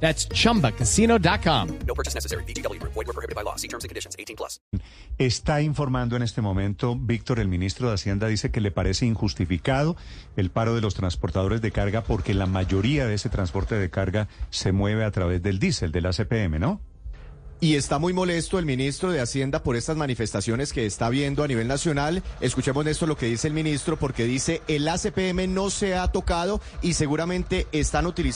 That's chumbacasino.com. No purchase necessary. BGW. Void were prohibited by law. See terms and conditions. 18 plus. Está informando en este momento, Víctor, el ministro de Hacienda, dice que le parece injustificado el paro de los transportadores de carga porque la mayoría de ese transporte de carga se mueve a través del diésel, del ACPM, ¿no? Y está muy molesto el ministro de Hacienda por estas manifestaciones que está viendo a nivel nacional. Escuchemos esto lo que dice el ministro porque dice el ACPM no se ha tocado y seguramente están utilizando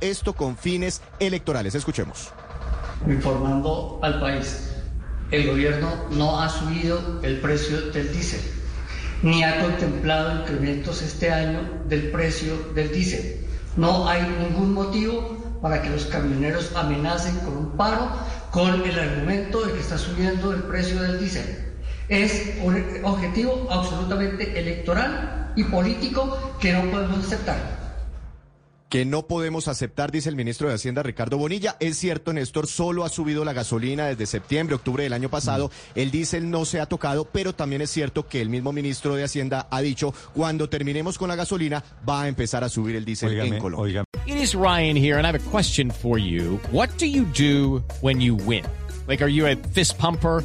Esto con fines electorales. Escuchemos. Informando al país, el gobierno no ha subido el precio del diésel, ni ha contemplado incrementos este año del precio del diésel. No hay ningún motivo para que los camioneros amenacen con un paro con el argumento de que está subiendo el precio del diésel. Es un objetivo absolutamente electoral y político que no podemos aceptar. Que no podemos aceptar, dice el ministro de Hacienda Ricardo Bonilla. Es cierto, Néstor, solo ha subido la gasolina desde septiembre, octubre del año pasado. El diésel no se ha tocado, pero también es cierto que el mismo ministro de Hacienda ha dicho, cuando terminemos con la gasolina, va a empezar a subir el diésel en Colombia. It is Ryan here, and I have a question for you. What do you do when you win? Like, are you a fist pumper?